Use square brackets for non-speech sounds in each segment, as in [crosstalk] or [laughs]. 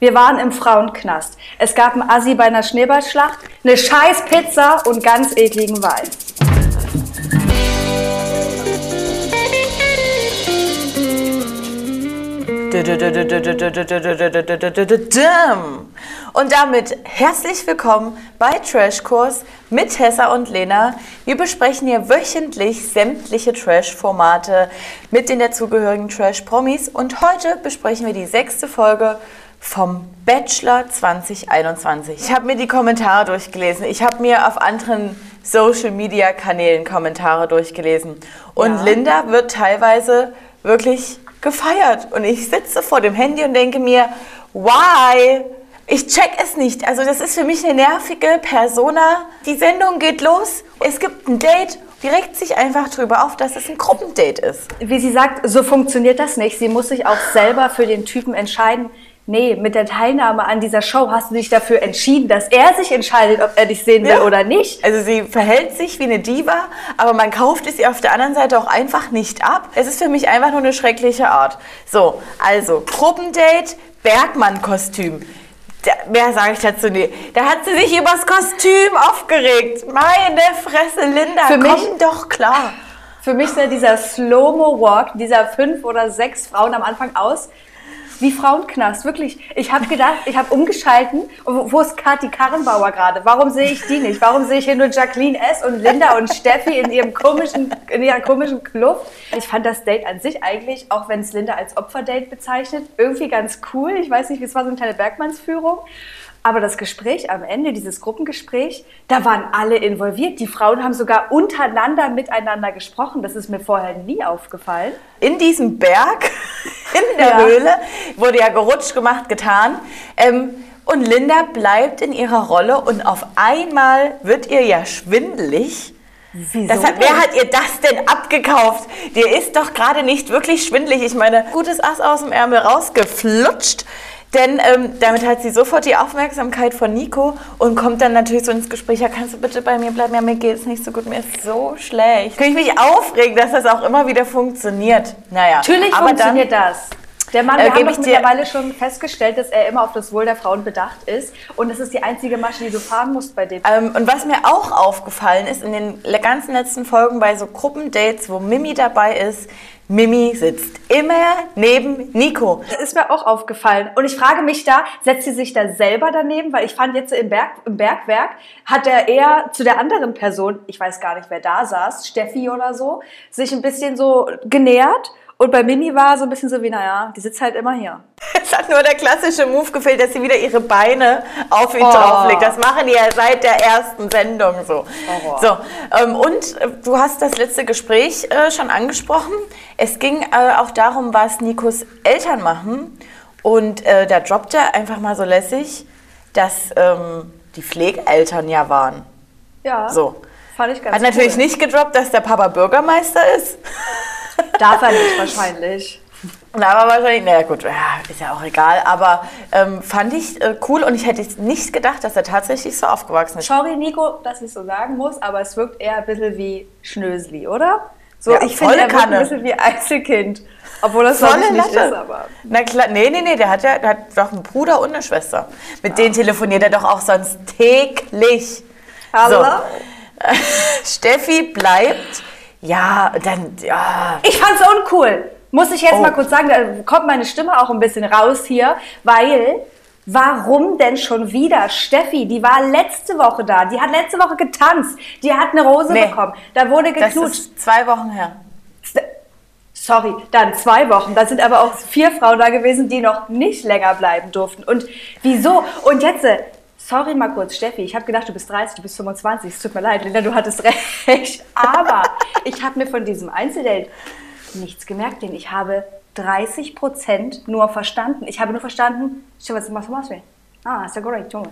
Wir waren im Frauenknast. Es gab einen Assi bei einer Schneeballschlacht, eine scheiß Pizza und ganz ekligen Wein. Und damit herzlich willkommen bei Trashkurs mit Tessa und Lena. Wir besprechen hier wöchentlich sämtliche Trash-Formate mit den dazugehörigen Trash-Promis und heute besprechen wir die sechste Folge vom Bachelor 2021. Ich habe mir die Kommentare durchgelesen. Ich habe mir auf anderen Social Media Kanälen Kommentare durchgelesen. Und Ja. Linda wird teilweise wirklich gefeiert. Und ich sitze vor dem Handy und denke mir, why? Ich check es nicht. Also das ist für mich eine nervige Persona. Die Sendung geht los. Es gibt ein Date. Die regt sich einfach drüber auf, dass es ein Gruppendate ist. Wie sie sagt, so funktioniert das nicht. Sie muss sich auch selber für den Typen entscheiden. Nee, mit der Teilnahme an dieser Show hast du dich dafür entschieden, dass er sich entscheidet, ob er dich sehen will Ja. oder nicht. Also sie verhält sich wie eine Diva, aber man kauft es ihr auf der anderen Seite auch einfach nicht ab. Es ist für mich einfach nur eine schreckliche Art. So, also Gruppendate, Bergmann-Kostüm. Mehr sage ich dazu nicht. Da hat sie sich übers Kostüm aufgeregt. Meine Fresse, Linda, Für mich- komm doch klar. Für mich sah dieser Slow-Mo-Walk dieser fünf oder sechs Frauen am Anfang aus wie Frauenknast. Wirklich. Ich habe gedacht, ich habe umgeschalten. Wo, wo ist Kathi Karrenbauer gerade? Warum sehe ich die nicht? Warum sehe ich hier nur Jacqueline S. und Linda und Steffi in ihrem komischen, in ihrer komischen Club? Ich fand das Date an sich eigentlich, auch wenn es Linda als Opferdate bezeichnet, irgendwie ganz cool. Ich weiß nicht, es war so eine kleine Bergmannsführung. Aber das Gespräch am Ende, dieses Gruppengespräch, da waren alle involviert. Die Frauen haben sogar untereinander miteinander gesprochen. Das ist mir vorher nie aufgefallen. in diesem Berg, [laughs] in der Ja. Höhle, wurde ja gerutscht, gemacht, getan. Ähm, und Linda bleibt in ihrer Rolle und auf einmal wird ihr ja schwindelig. Wieso? Hat, wer hat ihr das denn abgekauft? Dir ist doch gerade nicht wirklich schwindelig. Ich meine, gutes Ass aus dem Ärmel rausgeflutscht. Denn ähm, damit hat sie sofort die Aufmerksamkeit von Nico und kommt dann natürlich so ins Gespräch, ja, kannst du bitte bei mir bleiben? Ja, mir geht es nicht so gut, mir ist so schlecht. Kann ich mich aufregen, dass das auch immer wieder funktioniert? Naja, Natürlich aber funktioniert das. Der Mann, Äh, wir haben gebe doch mittlerweile schon festgestellt, dass er immer auf das Wohl der Frauen bedacht ist. Und das ist die einzige Masche, die du fahren musst bei dem. Ähm, und was mir auch aufgefallen ist, in den ganzen letzten Folgen bei so Gruppendates, wo Mimi dabei ist, Mimi sitzt immer neben Nico. Das ist mir auch aufgefallen. Und ich frage mich da, setzt sie sich da selber daneben? Weil ich fand jetzt im, Berg, im Bergwerk hat er eher zu der anderen Person, ich weiß gar nicht, wer da saß, Steffi oder so, sich ein bisschen so genähert. Und bei Mimi war so ein bisschen so wie, naja, die sitzt halt immer hier. Es hat nur der klassische Move gefehlt, dass sie wieder ihre Beine auf ihn Oh. drauflegt. Das machen die ja seit der ersten Sendung so. Horror. So, ähm, und äh, du hast das letzte Gespräch äh, schon angesprochen. Es ging äh, auch darum, was Nikos Eltern machen. Und äh, da droppt er einfach mal so lässig, dass ähm, die Pflegeeltern ja waren. Ja, So. fand ich ganz Hat natürlich cool. nicht gedroppt, dass der Papa Bürgermeister ist. Darf er nicht wahrscheinlich. Na, aber wahrscheinlich, naja gut, ja, ist ja auch egal. Aber ähm, fand ich äh, cool und ich hätte nicht gedacht, dass er tatsächlich so aufgewachsen ist. Sorry, Nico, dass ich so sagen muss, aber es wirkt eher ein bisschen wie Schnösli, oder? So, Ja, ich finde, er wirkt Kanne. ein bisschen wie Einzelkind. Obwohl das glaube ich nicht ist, aber. Na klar, nee, nee, nee, der hat ja der hat doch einen Bruder und eine Schwester. Mit denen telefoniert er doch auch sonst täglich. Hallo? [laughs] Steffi bleibt, ja, dann, ja. Ich fand's uncool. Muss ich jetzt Oh. mal kurz sagen, da kommt meine Stimme auch ein bisschen raus hier, weil. Warum denn schon wieder? Steffi, die war letzte Woche da. Die hat letzte Woche getanzt. Die hat eine Rose Nee. bekommen. Da wurde Das geknutscht. ist zwei Wochen her. Sorry, dann zwei Wochen. Da sind aber auch vier Frauen da gewesen, die noch nicht länger bleiben durften. Und wieso? Und jetzt, äh, sorry mal kurz, Steffi, ich habe gedacht, du bist 30, du bist 25. Es tut mir leid, Linda, du hattest recht. [laughs] Aber ich habe mir von diesem Einzeldate nichts gemerkt, denn ich habe 30 Prozent nur verstanden. Ich habe nur verstanden, "Schau, was machst du, du? Ah, ist ja great, Junge.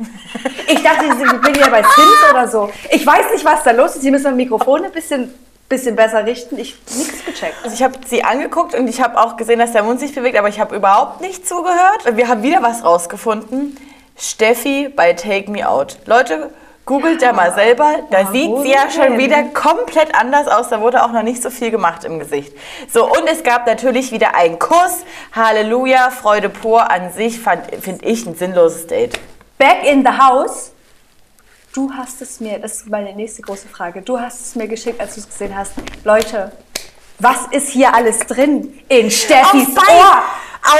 Ich dachte, ich bin wieder bei Sims oder so. Ich weiß nicht, was da los ist. Sie müssen mein Mikrofon ein bisschen, bisschen besser richten. Ich nichts gecheckt. Also ich habe sie angeguckt und ich habe auch gesehen, dass der Mund sich bewegt, aber ich habe überhaupt nicht zugehört. Wir haben wieder was rausgefunden. Steffi bei Take Me Out. Leute, Googelt da mal selber, da Ja, sieht sie ja schon wieder komplett anders aus. Da wurde auch noch nicht so viel gemacht im Gesicht. So, und es gab natürlich wieder einen Kuss. Halleluja, Freude pur an sich, finde ich ein sinnloses Date. Back in the house. Du hast es mir, das ist meine nächste große Frage. Du hast es mir geschickt, als du es gesehen hast. Leute, was ist hier alles drin in Steffis Ohr?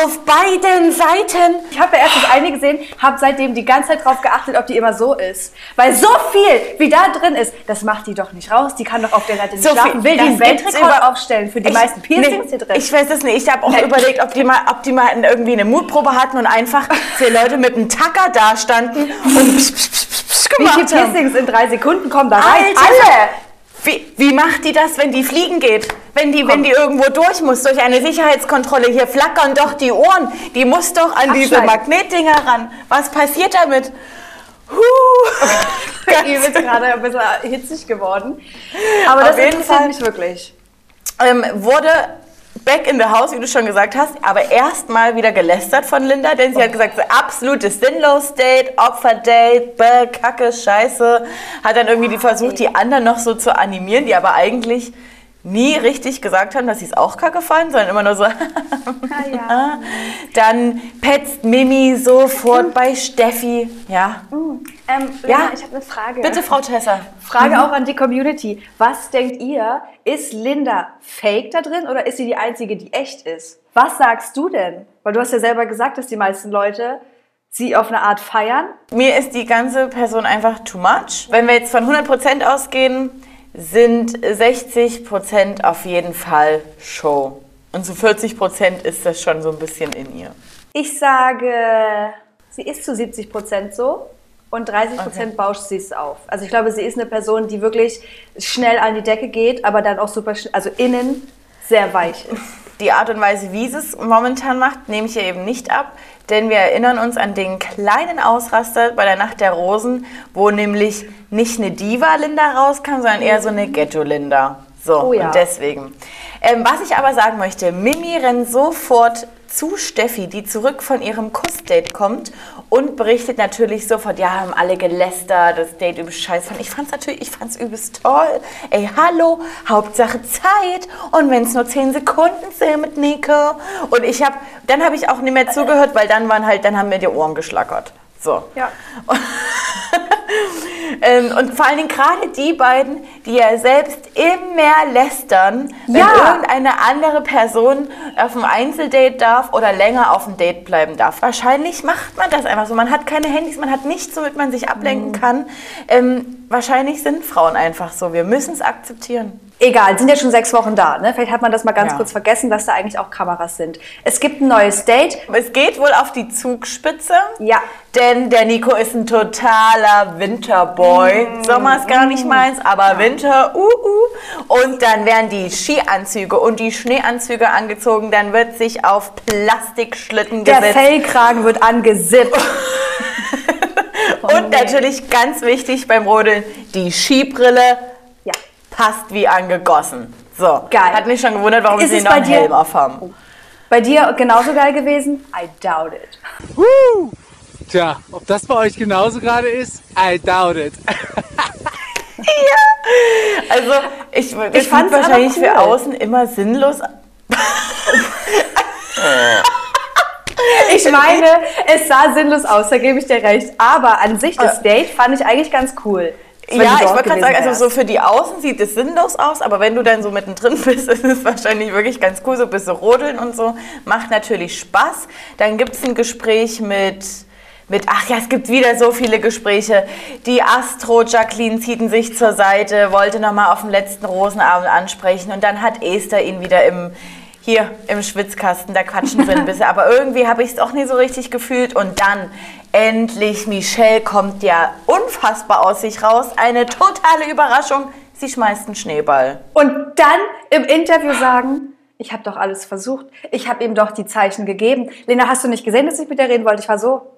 Auf beiden Seiten. Ich habe ja erst das eine gesehen, habe seitdem die ganze Zeit drauf geachtet, ob die immer so ist. Weil so viel, wie da drin ist, das macht die doch nicht raus. Die kann doch auf der Seite nicht So schlafen. Will die einen Weltrekord aufstellen für die Ich- meisten Piercings nee, hier drin? Ich weiß es nicht. Ich habe auch Nee. überlegt, ob die mal, ob die mal irgendwie eine Mutprobe hatten und einfach für Leute mit einem Tacker dastanden und [laughs] psch, psch, psch, psch, psch wie gemacht viele. Piercings in drei Sekunden kommen da rein? Alter! Alle! Wie, wie macht die das, wenn die fliegen geht? Wenn die, wenn die irgendwo durch muss, durch eine Sicherheitskontrolle, hier flackern doch die Ohren. Die muss doch an diese Abschneiden. Magnetdinger ran. Was passiert damit? Huh. [laughs] Ihr bist gerade ein bisschen hitzig geworden. Aber das interessiert Fall. mich wirklich. ähm, wurde back in the house, wie du schon gesagt hast, aber erstmal wieder gelästert von Linda, denn sie hat gesagt, so absolutes sinnlos Date, Opferdate, bäh, Kacke, Scheiße. Hat dann irgendwie die versucht, die anderen noch so zu animieren, die aber eigentlich nie richtig gesagt haben, dass sie es auch kacke fanden, sondern immer nur so. [laughs] Ah, ja. [laughs] dann petzt Mimi sofort bei Steffi. Ja. Ähm, Ja. ich habe eine Frage. Bitte, Frau Tessa. Frage auch an die Community. Was denkt ihr, ist Linda fake da drin oder ist sie die Einzige, die echt ist? Was sagst du denn? Weil du hast ja selber gesagt, dass die meisten Leute sie auf eine Art feiern. Mir ist die ganze Person einfach too much. Wenn wir jetzt von 100% ausgehen, sind 60% auf jeden Fall Show. Und zu 40% ist das schon so ein bisschen in ihr. Ich sage, sie ist zu 70 Prozent so und 30 Prozent bauscht sie es auf. Also ich glaube, sie ist eine Person, die wirklich schnell an die Decke geht, aber dann auch super, schn- also innen sehr weich ist. Die Art und Weise, wie sie es momentan macht, nehme ich ihr eben nicht ab, denn wir erinnern uns an den kleinen Ausraster bei der Nacht der Rosen, wo nämlich nicht eine Diva-Linda rauskam, sondern eher so eine Ghetto-Linda. So, Oh ja. und deswegen. Ähm, was ich aber sagen möchte, Mimi rennt sofort zu Steffi, die zurück von ihrem Kussdate kommt und berichtet natürlich sofort, ja, haben alle gelästert, das Date übelst scheiße. fand. Ich fand's natürlich, ich fand's übelst toll. Ey, hallo, Hauptsache Zeit. Und wenn es nur 10 Sekunden sind mit Nico. Und ich habe, dann habe ich auch nicht mehr zugehört, weil dann waren halt, dann haben mir die Ohren geschlackert. So. Ja. [laughs] Ähm, und vor allen Dingen gerade die beiden, die ja selbst immer lästern, wenn Ja. irgendeine andere Person auf ein Einzeldate darf oder länger auf dem Date bleiben darf. Wahrscheinlich macht man das einfach so. Man hat keine Handys, man hat nichts, womit man sich ablenken Mhm. kann. Ähm, wahrscheinlich sind Frauen einfach so. Wir müssen es akzeptieren. Egal, sind ja schon sechs Wochen da. Ne? Vielleicht hat man das mal ganz Ja. kurz vergessen, dass da eigentlich auch Kameras sind. Es gibt ein neues Date. Es geht wohl auf die Zugspitze. Ja. Denn der Nico ist ein totaler Winterboy. Mm. Sommer ist gar nicht meins, aber Winter, uh, uh. Und dann werden die Skianzüge und die Schneeanzüge angezogen. Dann wird sich auf Plastikschlitten Der gesetzt. Fellkragen wird angesippt. [laughs] und natürlich ganz wichtig beim Rodeln, die Skibrille Ja. passt wie angegossen. So, Geil. hat mich schon gewundert, warum Ist sie noch bei einen dir- Helm aufhaben. Bei dir genauso geil gewesen? I doubt it. Tja, ob das bei euch genauso gerade ist, I doubt it. [laughs] Also, ich, Ich sieht wahrscheinlich cool. für außen immer sinnlos [laughs] Ich meine, es sah sinnlos aus, da gebe ich dir recht. Aber an sich, das Date fand ich eigentlich ganz cool. Ja, ich wollte gerade sagen, also so für die Außen sieht es sinnlos aus, aber wenn du dann so mittendrin [laughs] bist, ist es wahrscheinlich wirklich ganz cool, so ein bisschen rodeln und so. Macht natürlich Spaß. Dann gibt es ein Gespräch mit, mit, ach ja, es gibt wieder so viele Gespräche. Die Astro, Jacqueline ziehten sich zur Seite, wollte nochmal auf dem letzten Rosenabend ansprechen und dann hat Esther ihn wieder im, hier im Schwitzkasten, da quatschen sie ein [laughs] bisschen. Aber irgendwie habe ich es auch nie so richtig gefühlt. Und dann endlich, Michelle kommt ja unfassbar aus sich raus. Eine totale Überraschung. Sie schmeißt einen Schneeball. Und dann im Interview sagen, ich habe doch alles versucht. Ich habe ihm doch die Zeichen gegeben. Lena, hast du nicht gesehen, dass ich mit dir reden wollte? Ich war so.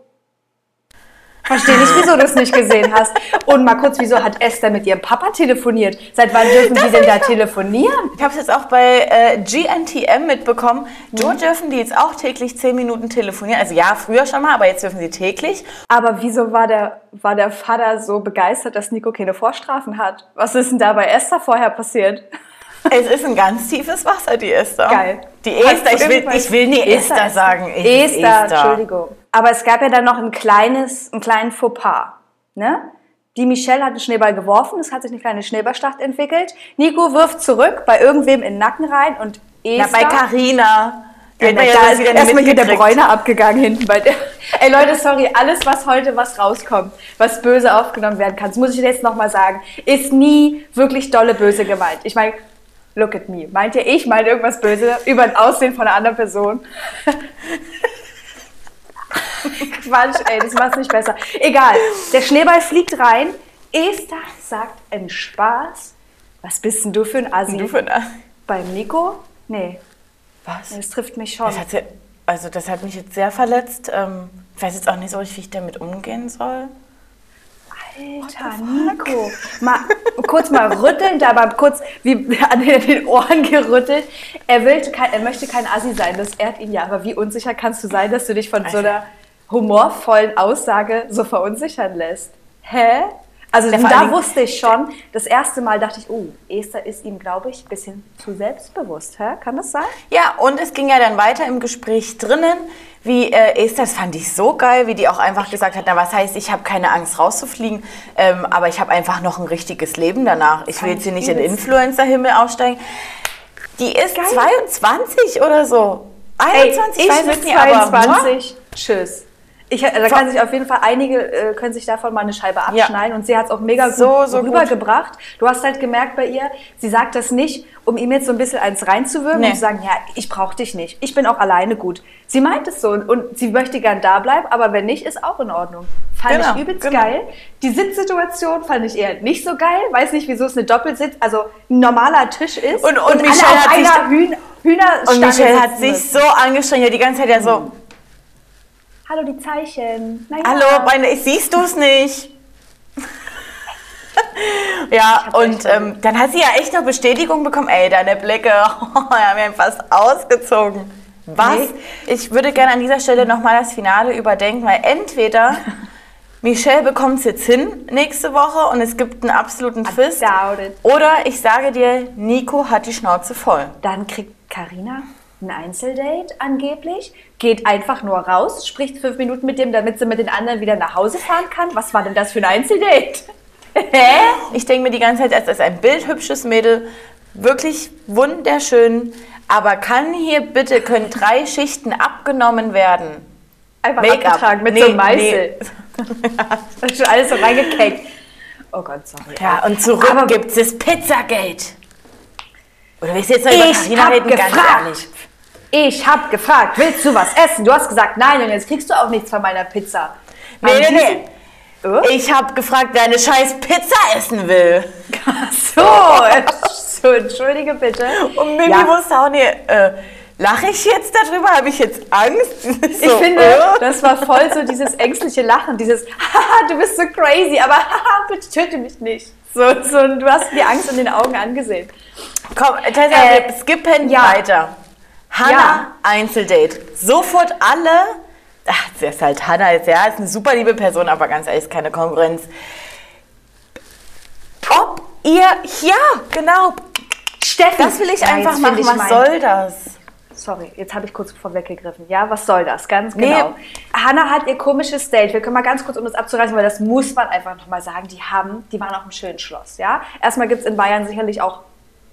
Verstehe nicht, wieso du es nicht gesehen hast. Und mal kurz, wieso hat Esther mit ihrem Papa telefoniert? Seit wann dürfen die denn da telefonieren? Ich habe es jetzt auch bei äh, GNTM mitbekommen. Dort dürfen die jetzt auch täglich 10 Minuten telefonieren. Also ja, früher schon mal, aber jetzt dürfen sie täglich. Aber wieso war der, war der Vater so begeistert, dass Nico keine Vorstrafen hat? Was ist denn da bei Esther vorher passiert? Es ist ein ganz tiefes Wasser, die Esther. Geil. Die Esther, ich will, ich will nie Esther Esther sagen. Es ist Esther, Entschuldigung. Aber es gab ja dann noch ein kleines, einen kleinen Fauxpas. Ne? Die Michelle hat einen Schneeball geworfen, es hat sich eine kleine Schneeballschlacht entwickelt. Nico wirft zurück bei irgendwem in den Nacken rein und Na, Esther... bei Carina. Ja, da ja sonst ist erstmal hier der. Bräuner abgegangen hinten bei der. [laughs] Ey Leute, sorry, alles was heute was rauskommt, was böse aufgenommen werden kann, das muss ich jetzt nochmal sagen, ist nie wirklich dolle böse gemeint. Ich meine, look at me. Meint ihr, ich meine irgendwas böse über ein Aussehen von einer anderen Person? [laughs] [laughs] Quatsch, ey, das macht's nicht besser. Egal, der Schneeball fliegt rein. Esther sagt im Spaß, was bist denn du für ein Assi? Du für eine- Beim Nico? Nee, Was? das trifft mich schon. Das hat, sie- also das hat mich jetzt sehr verletzt. Ähm, ich weiß jetzt auch nicht so richtig, wie ich damit umgehen soll. Alter, Nico. Mal, kurz mal rütteln, da mal kurz wie [laughs] an den Ohren gerüttelt. Er, will er möchte kein Assi sein, das ehrt ihn ja. Aber wie unsicher kannst du sein, dass du dich von so einer humorvollen Aussage so verunsichern lässt? Hä? Also Ja, da wusste ich schon, das erste Mal dachte ich, oh, Esther ist ihm, glaube ich, ein bisschen zu selbstbewusst. Hä? Kann das sein? Ja, und es ging ja dann weiter im Gespräch drinnen, wie äh, Esther, das fand ich so geil, wie die auch einfach gesagt hat, na was heißt, ich habe keine Angst rauszufliegen, ähm, aber ich habe einfach noch ein richtiges Leben danach. Ich will jetzt hier ich nicht in. Influencer-Himmel aussteigen. Die ist Geil. 22 oder so. Ey, 21, ich weiß mit es nicht, aber 22. Tschüss. Ich, äh, da kann sich auf jeden Fall einige äh, können sich davon mal eine Scheibe abschneiden und sie hat es auch mega So, gut so gut. rübergebracht. Du hast halt gemerkt bei ihr, sie sagt das nicht, um ihm jetzt so ein bisschen eins reinzuwirken Nee. und zu sagen, ja, ich brauche dich nicht, ich bin auch alleine gut. Sie meint es so und, und sie möchte gern da bleiben, aber wenn nicht, ist auch in Ordnung. Fand Genau, ich übelst genau. geil. Die Sitzsituation fand ich eher nicht so geil. Weiß nicht, wieso es eine Doppelsitz, also ein normaler Tisch ist Und- und alle Michelle hat sich Hühn Hühnerstange Und Michelle hat sich so angestrengt, ja die ganze Zeit ja so, Hallo, die Zeichen. Ja. hallo, meine, siehst du es nicht? [laughs] ja, und ähm, dann hat sie ja echt noch Bestätigung bekommen, ey, deine Blicke, [laughs] ja, mir haben fast ausgezogen. Was? Nee. Ich würde gerne an dieser Stelle nochmal das Finale überdenken, weil entweder [laughs] Michelle bekommt es jetzt hin nächste Woche und es gibt einen absoluten Twist. doubt it. Oder ich sage dir, Nico hat die Schnauze voll. Dann kriegt Karina ein Einzeldate angeblich, geht einfach nur raus, spricht fünf Minuten mit dem, damit sie mit den anderen wieder nach Hause fahren kann. Was war denn das für ein Einzeldate? [laughs] Hä? Ich denke mir die ganze Zeit, es ist ein bildhübsches Mädel, wirklich wunderschön. Aber kann hier bitte, können drei Schichten abgenommen werden? Einfach abgetragen mit Nee, so einem Meißel. [laughs] Das ist schon alles so reingekeckt. Oh Gott, sorry. Ja, und zurück gibt es das Pizzagate. Oder willst du jetzt noch über Carina reden? Ganz gefragt. ehrlich. Ich hab gefragt, willst du was essen? Du hast gesagt, nein, und jetzt kriegst du auch nichts von meiner Pizza. Nee, nee, nee. Oh? Ich habe gefragt, wer eine scheiß Pizza essen will. So, [laughs] so, entschuldige bitte. Und Mimi Ja. wusste auch nicht, äh, lache ich jetzt darüber? Habe ich jetzt Angst? [laughs] Ich So, finde, äh? das war voll so dieses ängstliche Lachen, dieses [laughs] Haha, du bist so crazy, aber haha, bitte töte mich nicht. So, so, du hast die Angst in den Augen angesehen. Komm, Tessa, Äh, wir skippen ja. weiter. Hanna, Ja. Einzeldate. Sofort alle. Ach, das ist halt Hanna, ist, ja, ist eine super liebe Person, aber ganz ehrlich, ist keine Konkurrenz. Ob ihr, ja, genau, Steffen, das will ich einfach jetzt machen. ich Was mein- soll das? Sorry, jetzt habe ich kurz vorweggegriffen. Ja, was soll das? Ganz Nee. genau. Hannah hat ihr komisches Date. Wir können mal ganz kurz, um das abzureißen, weil das muss man einfach nochmal sagen. Die haben, die waren auf einem schönen Schloss. Ja, erstmal gibt es in Bayern sicherlich auch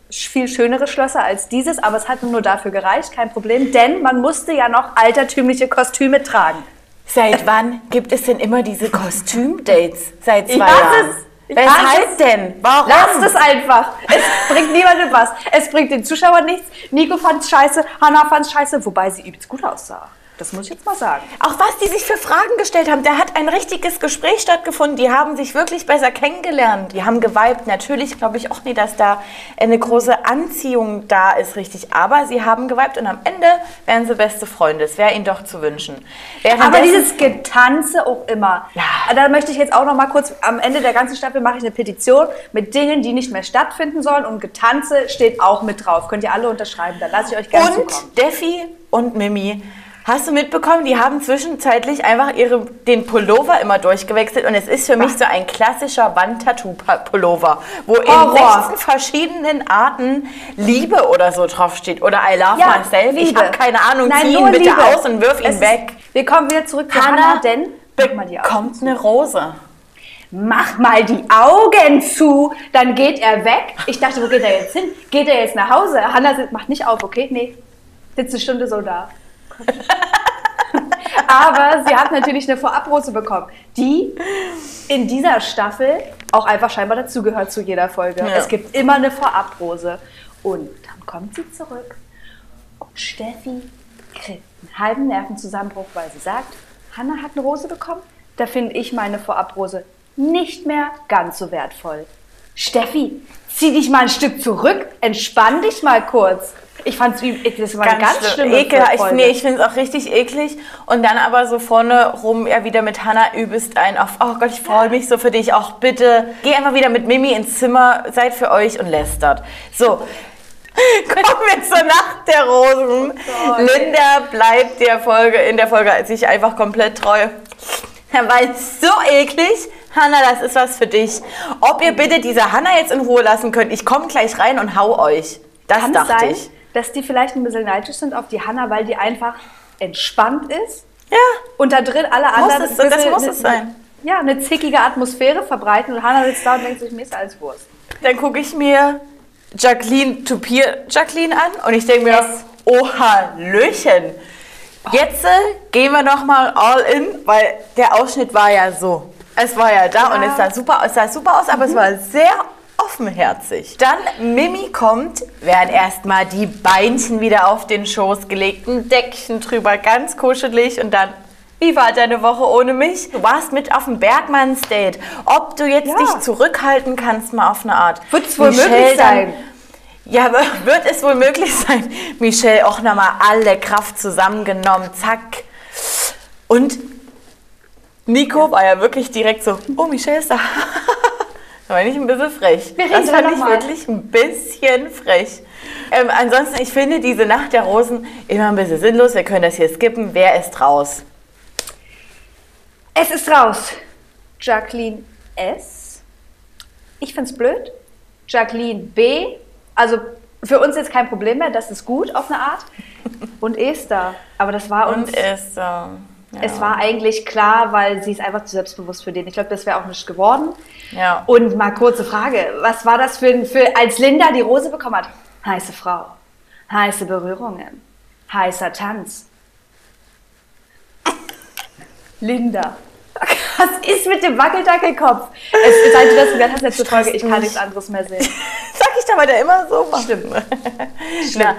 viel schönere Schlösser als dieses, aber es hat nur dafür gereicht, kein Problem, denn man musste ja noch altertümliche Kostüme tragen. Seit wann gibt es denn immer diese Kostümdates? Seit zwei Ich Jahren. es. Ich Weshalb es. denn? Warum? Lasst es einfach. Es bringt niemandem was. Es bringt den Zuschauern nichts. Nico fand scheiße, Hannah fand scheiße, wobei sie übelst gut aussah. Das muss ich jetzt mal sagen. Auch was die sich für Fragen gestellt haben. Da hat ein richtiges Gespräch stattgefunden. Die haben sich wirklich besser kennengelernt. Die haben geweibt. Natürlich glaube ich auch nie, dass da eine große Anziehung da ist, richtig. Aber sie haben geweibt und am Ende wären sie beste Freunde. Es wäre ihnen doch zu wünschen. Aber Währenddessen- dieses Getanze auch immer. Ja. Da möchte ich jetzt auch noch mal kurz, am Ende der ganzen Staffel mache ich eine Petition mit Dingen, die nicht mehr stattfinden sollen. Und Getanze steht auch mit drauf. Könnt ihr alle unterschreiben. Da lasse ich euch gerne zukommen. Und Steffi und Mimi, hast du mitbekommen, die haben zwischenzeitlich einfach ihre, den Pullover immer durchgewechselt und es ist für mich so ein klassischer Wandtattoo-Pullover, wo in Horror. 16 verschiedenen Arten Liebe oder so draufsteht oder I love Ja, myself. Ich habe keine Ahnung, Nein, zieh ihn bitte Liebe. aus und wirf ihn Es ist- weg. Wir kommen wieder zurück zu Hannah Hannah, denn Kommt eine Rose. Mach mal die Augen zu, dann geht er weg. Ich dachte, wo geht er jetzt hin? Geht er jetzt nach Hause? Hannah sitzt- macht nicht auf, okay? Nee, sitzt eine Stunde so da. [laughs] Aber sie hat natürlich eine Vorabrose bekommen, die in dieser Staffel auch einfach scheinbar dazugehört zu jeder Folge. Ja. Es gibt immer eine Vorabrose. Und dann kommt sie zurück und Steffi kriegt einen halben Nervenzusammenbruch, weil sie sagt, Hannah hat eine Rose bekommen. Da finde ich meine Vorabrose nicht mehr ganz so wertvoll. Steffi, zieh dich mal ein Stück zurück, entspann dich mal kurz. Ich fand es, das war eine ganz schlimm. Ekel, ich, nee, ich finde es auch richtig eklig. Und dann aber so vorne rum ja wieder mit Hannah übelst ein auf, oh Gott, ich freue mich so für dich. Auch bitte, geh einfach wieder mit Mimi ins Zimmer, seid für euch und lästert. So. [laughs] Kommen wir zur Nacht der Rosen. Linda bleibt der Folge, in der Folge sich einfach komplett treu. Weil es so eklig. Hannah, das ist was für dich. Ob ihr bitte diese Hannah jetzt in Ruhe lassen könnt. Ich komme gleich rein und hau euch. Das Kann dachte sein, ich. Dass die vielleicht ein bisschen neidisch sind auf die Hannah, weil die einfach entspannt ist Ja. und da drin alle Muss anderen es- das bisschen muss eine- es sein. Ja, eine zickige Atmosphäre verbreiten und Hannah sitzt da und denkt sich, mir ist alles Wurst. Dann gucke ich mir Jacqueline Tupier Jacqueline an und ich denke mir, Yes. oh Hallöchen. Jetzt äh, gehen wir noch mal all in, weil der Ausschnitt war ja so. Es war ja da und es sah super, es sah super aus, aber es war sehr offenherzig. Dann Mimi kommt, werden erstmal die Beinchen wieder auf den Schoß gelegt, ein Deckchen drüber, ganz kuschelig und dann wie war deine Woche ohne mich? Du warst mit auf dem Bergmanns-Date. Ob du jetzt Ja. dich zurückhalten kannst, mal auf eine Art. Wird es wohl Michelle möglich dann- sein? ja, [laughs] wird es wohl möglich sein? Michelle auch nochmal alle Kraft zusammengenommen, zack. Und Nico war ja wirklich direkt so, oh, Michelle ist da. [laughs] da war ich ein bisschen frech. Wir reden das fand ich mal. wirklich ein bisschen frech. Ähm, ansonsten, ich finde diese Nacht der Rosen immer ein bisschen sinnlos. Wir können das hier skippen. Wer ist raus? Es ist raus. Jacqueline S. Ich find's blöd. Jacqueline B. Also für uns jetzt kein Problem mehr, das ist gut auf eine Art. Und Esther. Aber das war uns. Und ähm, ja. Es war eigentlich klar, weil sie ist einfach zu selbstbewusst für den. Ich glaube, das wäre auch nicht geworden. Ja. Und mal kurze Frage: Was war das für, ein- für als Linda die Rose bekommen hat? Heiße Frau, heiße Berührungen, heißer Tanz. Linda. [laughs] Was ist mit dem Wackeldackelkopf? Es, seit du das gesagt hast, letzte Folge, ich kann nichts anderes mehr sehen. [laughs] Sag ich da, weil der immer so macht. Stimmt. [laughs] Na,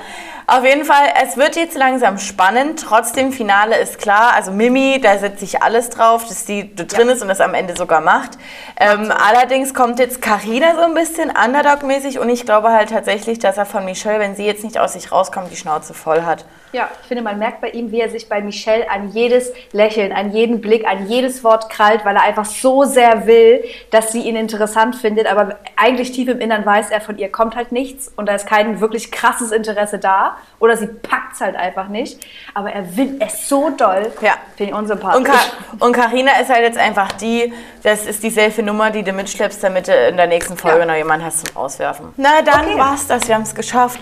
auf jeden Fall, es wird jetzt langsam spannend. Trotzdem, Finale ist klar. Also Mimi, da setzt sich alles drauf, dass die drin ist und das am Ende sogar macht. Ähm, allerdings kommt jetzt Carina so ein bisschen Underdog-mäßig und ich glaube halt tatsächlich, dass er von Michelle, wenn sie jetzt nicht aus sich rauskommt, die Schnauze voll hat. Ja, ich finde, man merkt bei ihm, wie er sich bei Michelle an jedes Lächeln, an jeden Blick, an jedes Wort krallt, weil er einfach so sehr will, dass sie ihn interessant findet. Aber eigentlich tief im Innern weiß er, von ihr kommt halt nichts und da ist kein wirklich krasses Interesse da. Oder sie packt es halt einfach nicht. Aber er will es so doll. Ja. Finde ich unsympathisch. Und, Ka und Carina ist halt jetzt einfach die, das ist dieselbe Nummer, die du mitschleppst, damit du in der nächsten Folge Ja. noch jemanden hast zum Auswerfen. Na, dann Okay. war's das, wir haben es geschafft.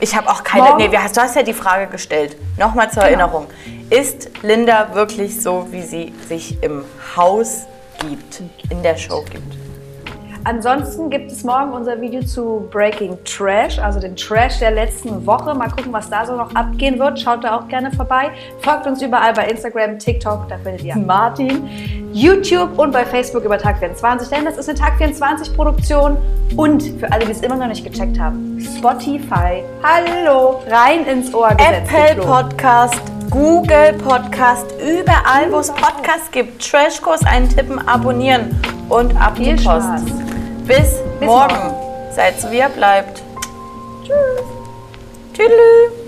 Ich habe auch keine, nee, du hast ja die Frage gestellt. Nochmal zur Erinnerung. Ist Linda wirklich so, wie sie sich im Haus gibt, in der Show gibt? Ansonsten gibt es morgen unser Video zu Breaking Trash, also den Trash der letzten Woche. Mal gucken, was da so noch abgehen wird. Schaut da auch gerne vorbei. Folgt uns überall bei Instagram, TikTok, da findet ihr Martin, YouTube und bei Facebook über Tag 24, denn das ist eine Tag 24 Produktion. Und für alle, die es immer noch nicht gecheckt haben, Spotify, hallo, rein ins Ohr gesetzt. Apple. Podcast, Google Podcast, überall, wo es Podcasts gibt. Trashkurs eintippen, abonnieren und ab Viel die Post. Spaß. Bis, Bis morgen. morgen. Seid so wie ihr bleibt. Tschüss. Tschüss.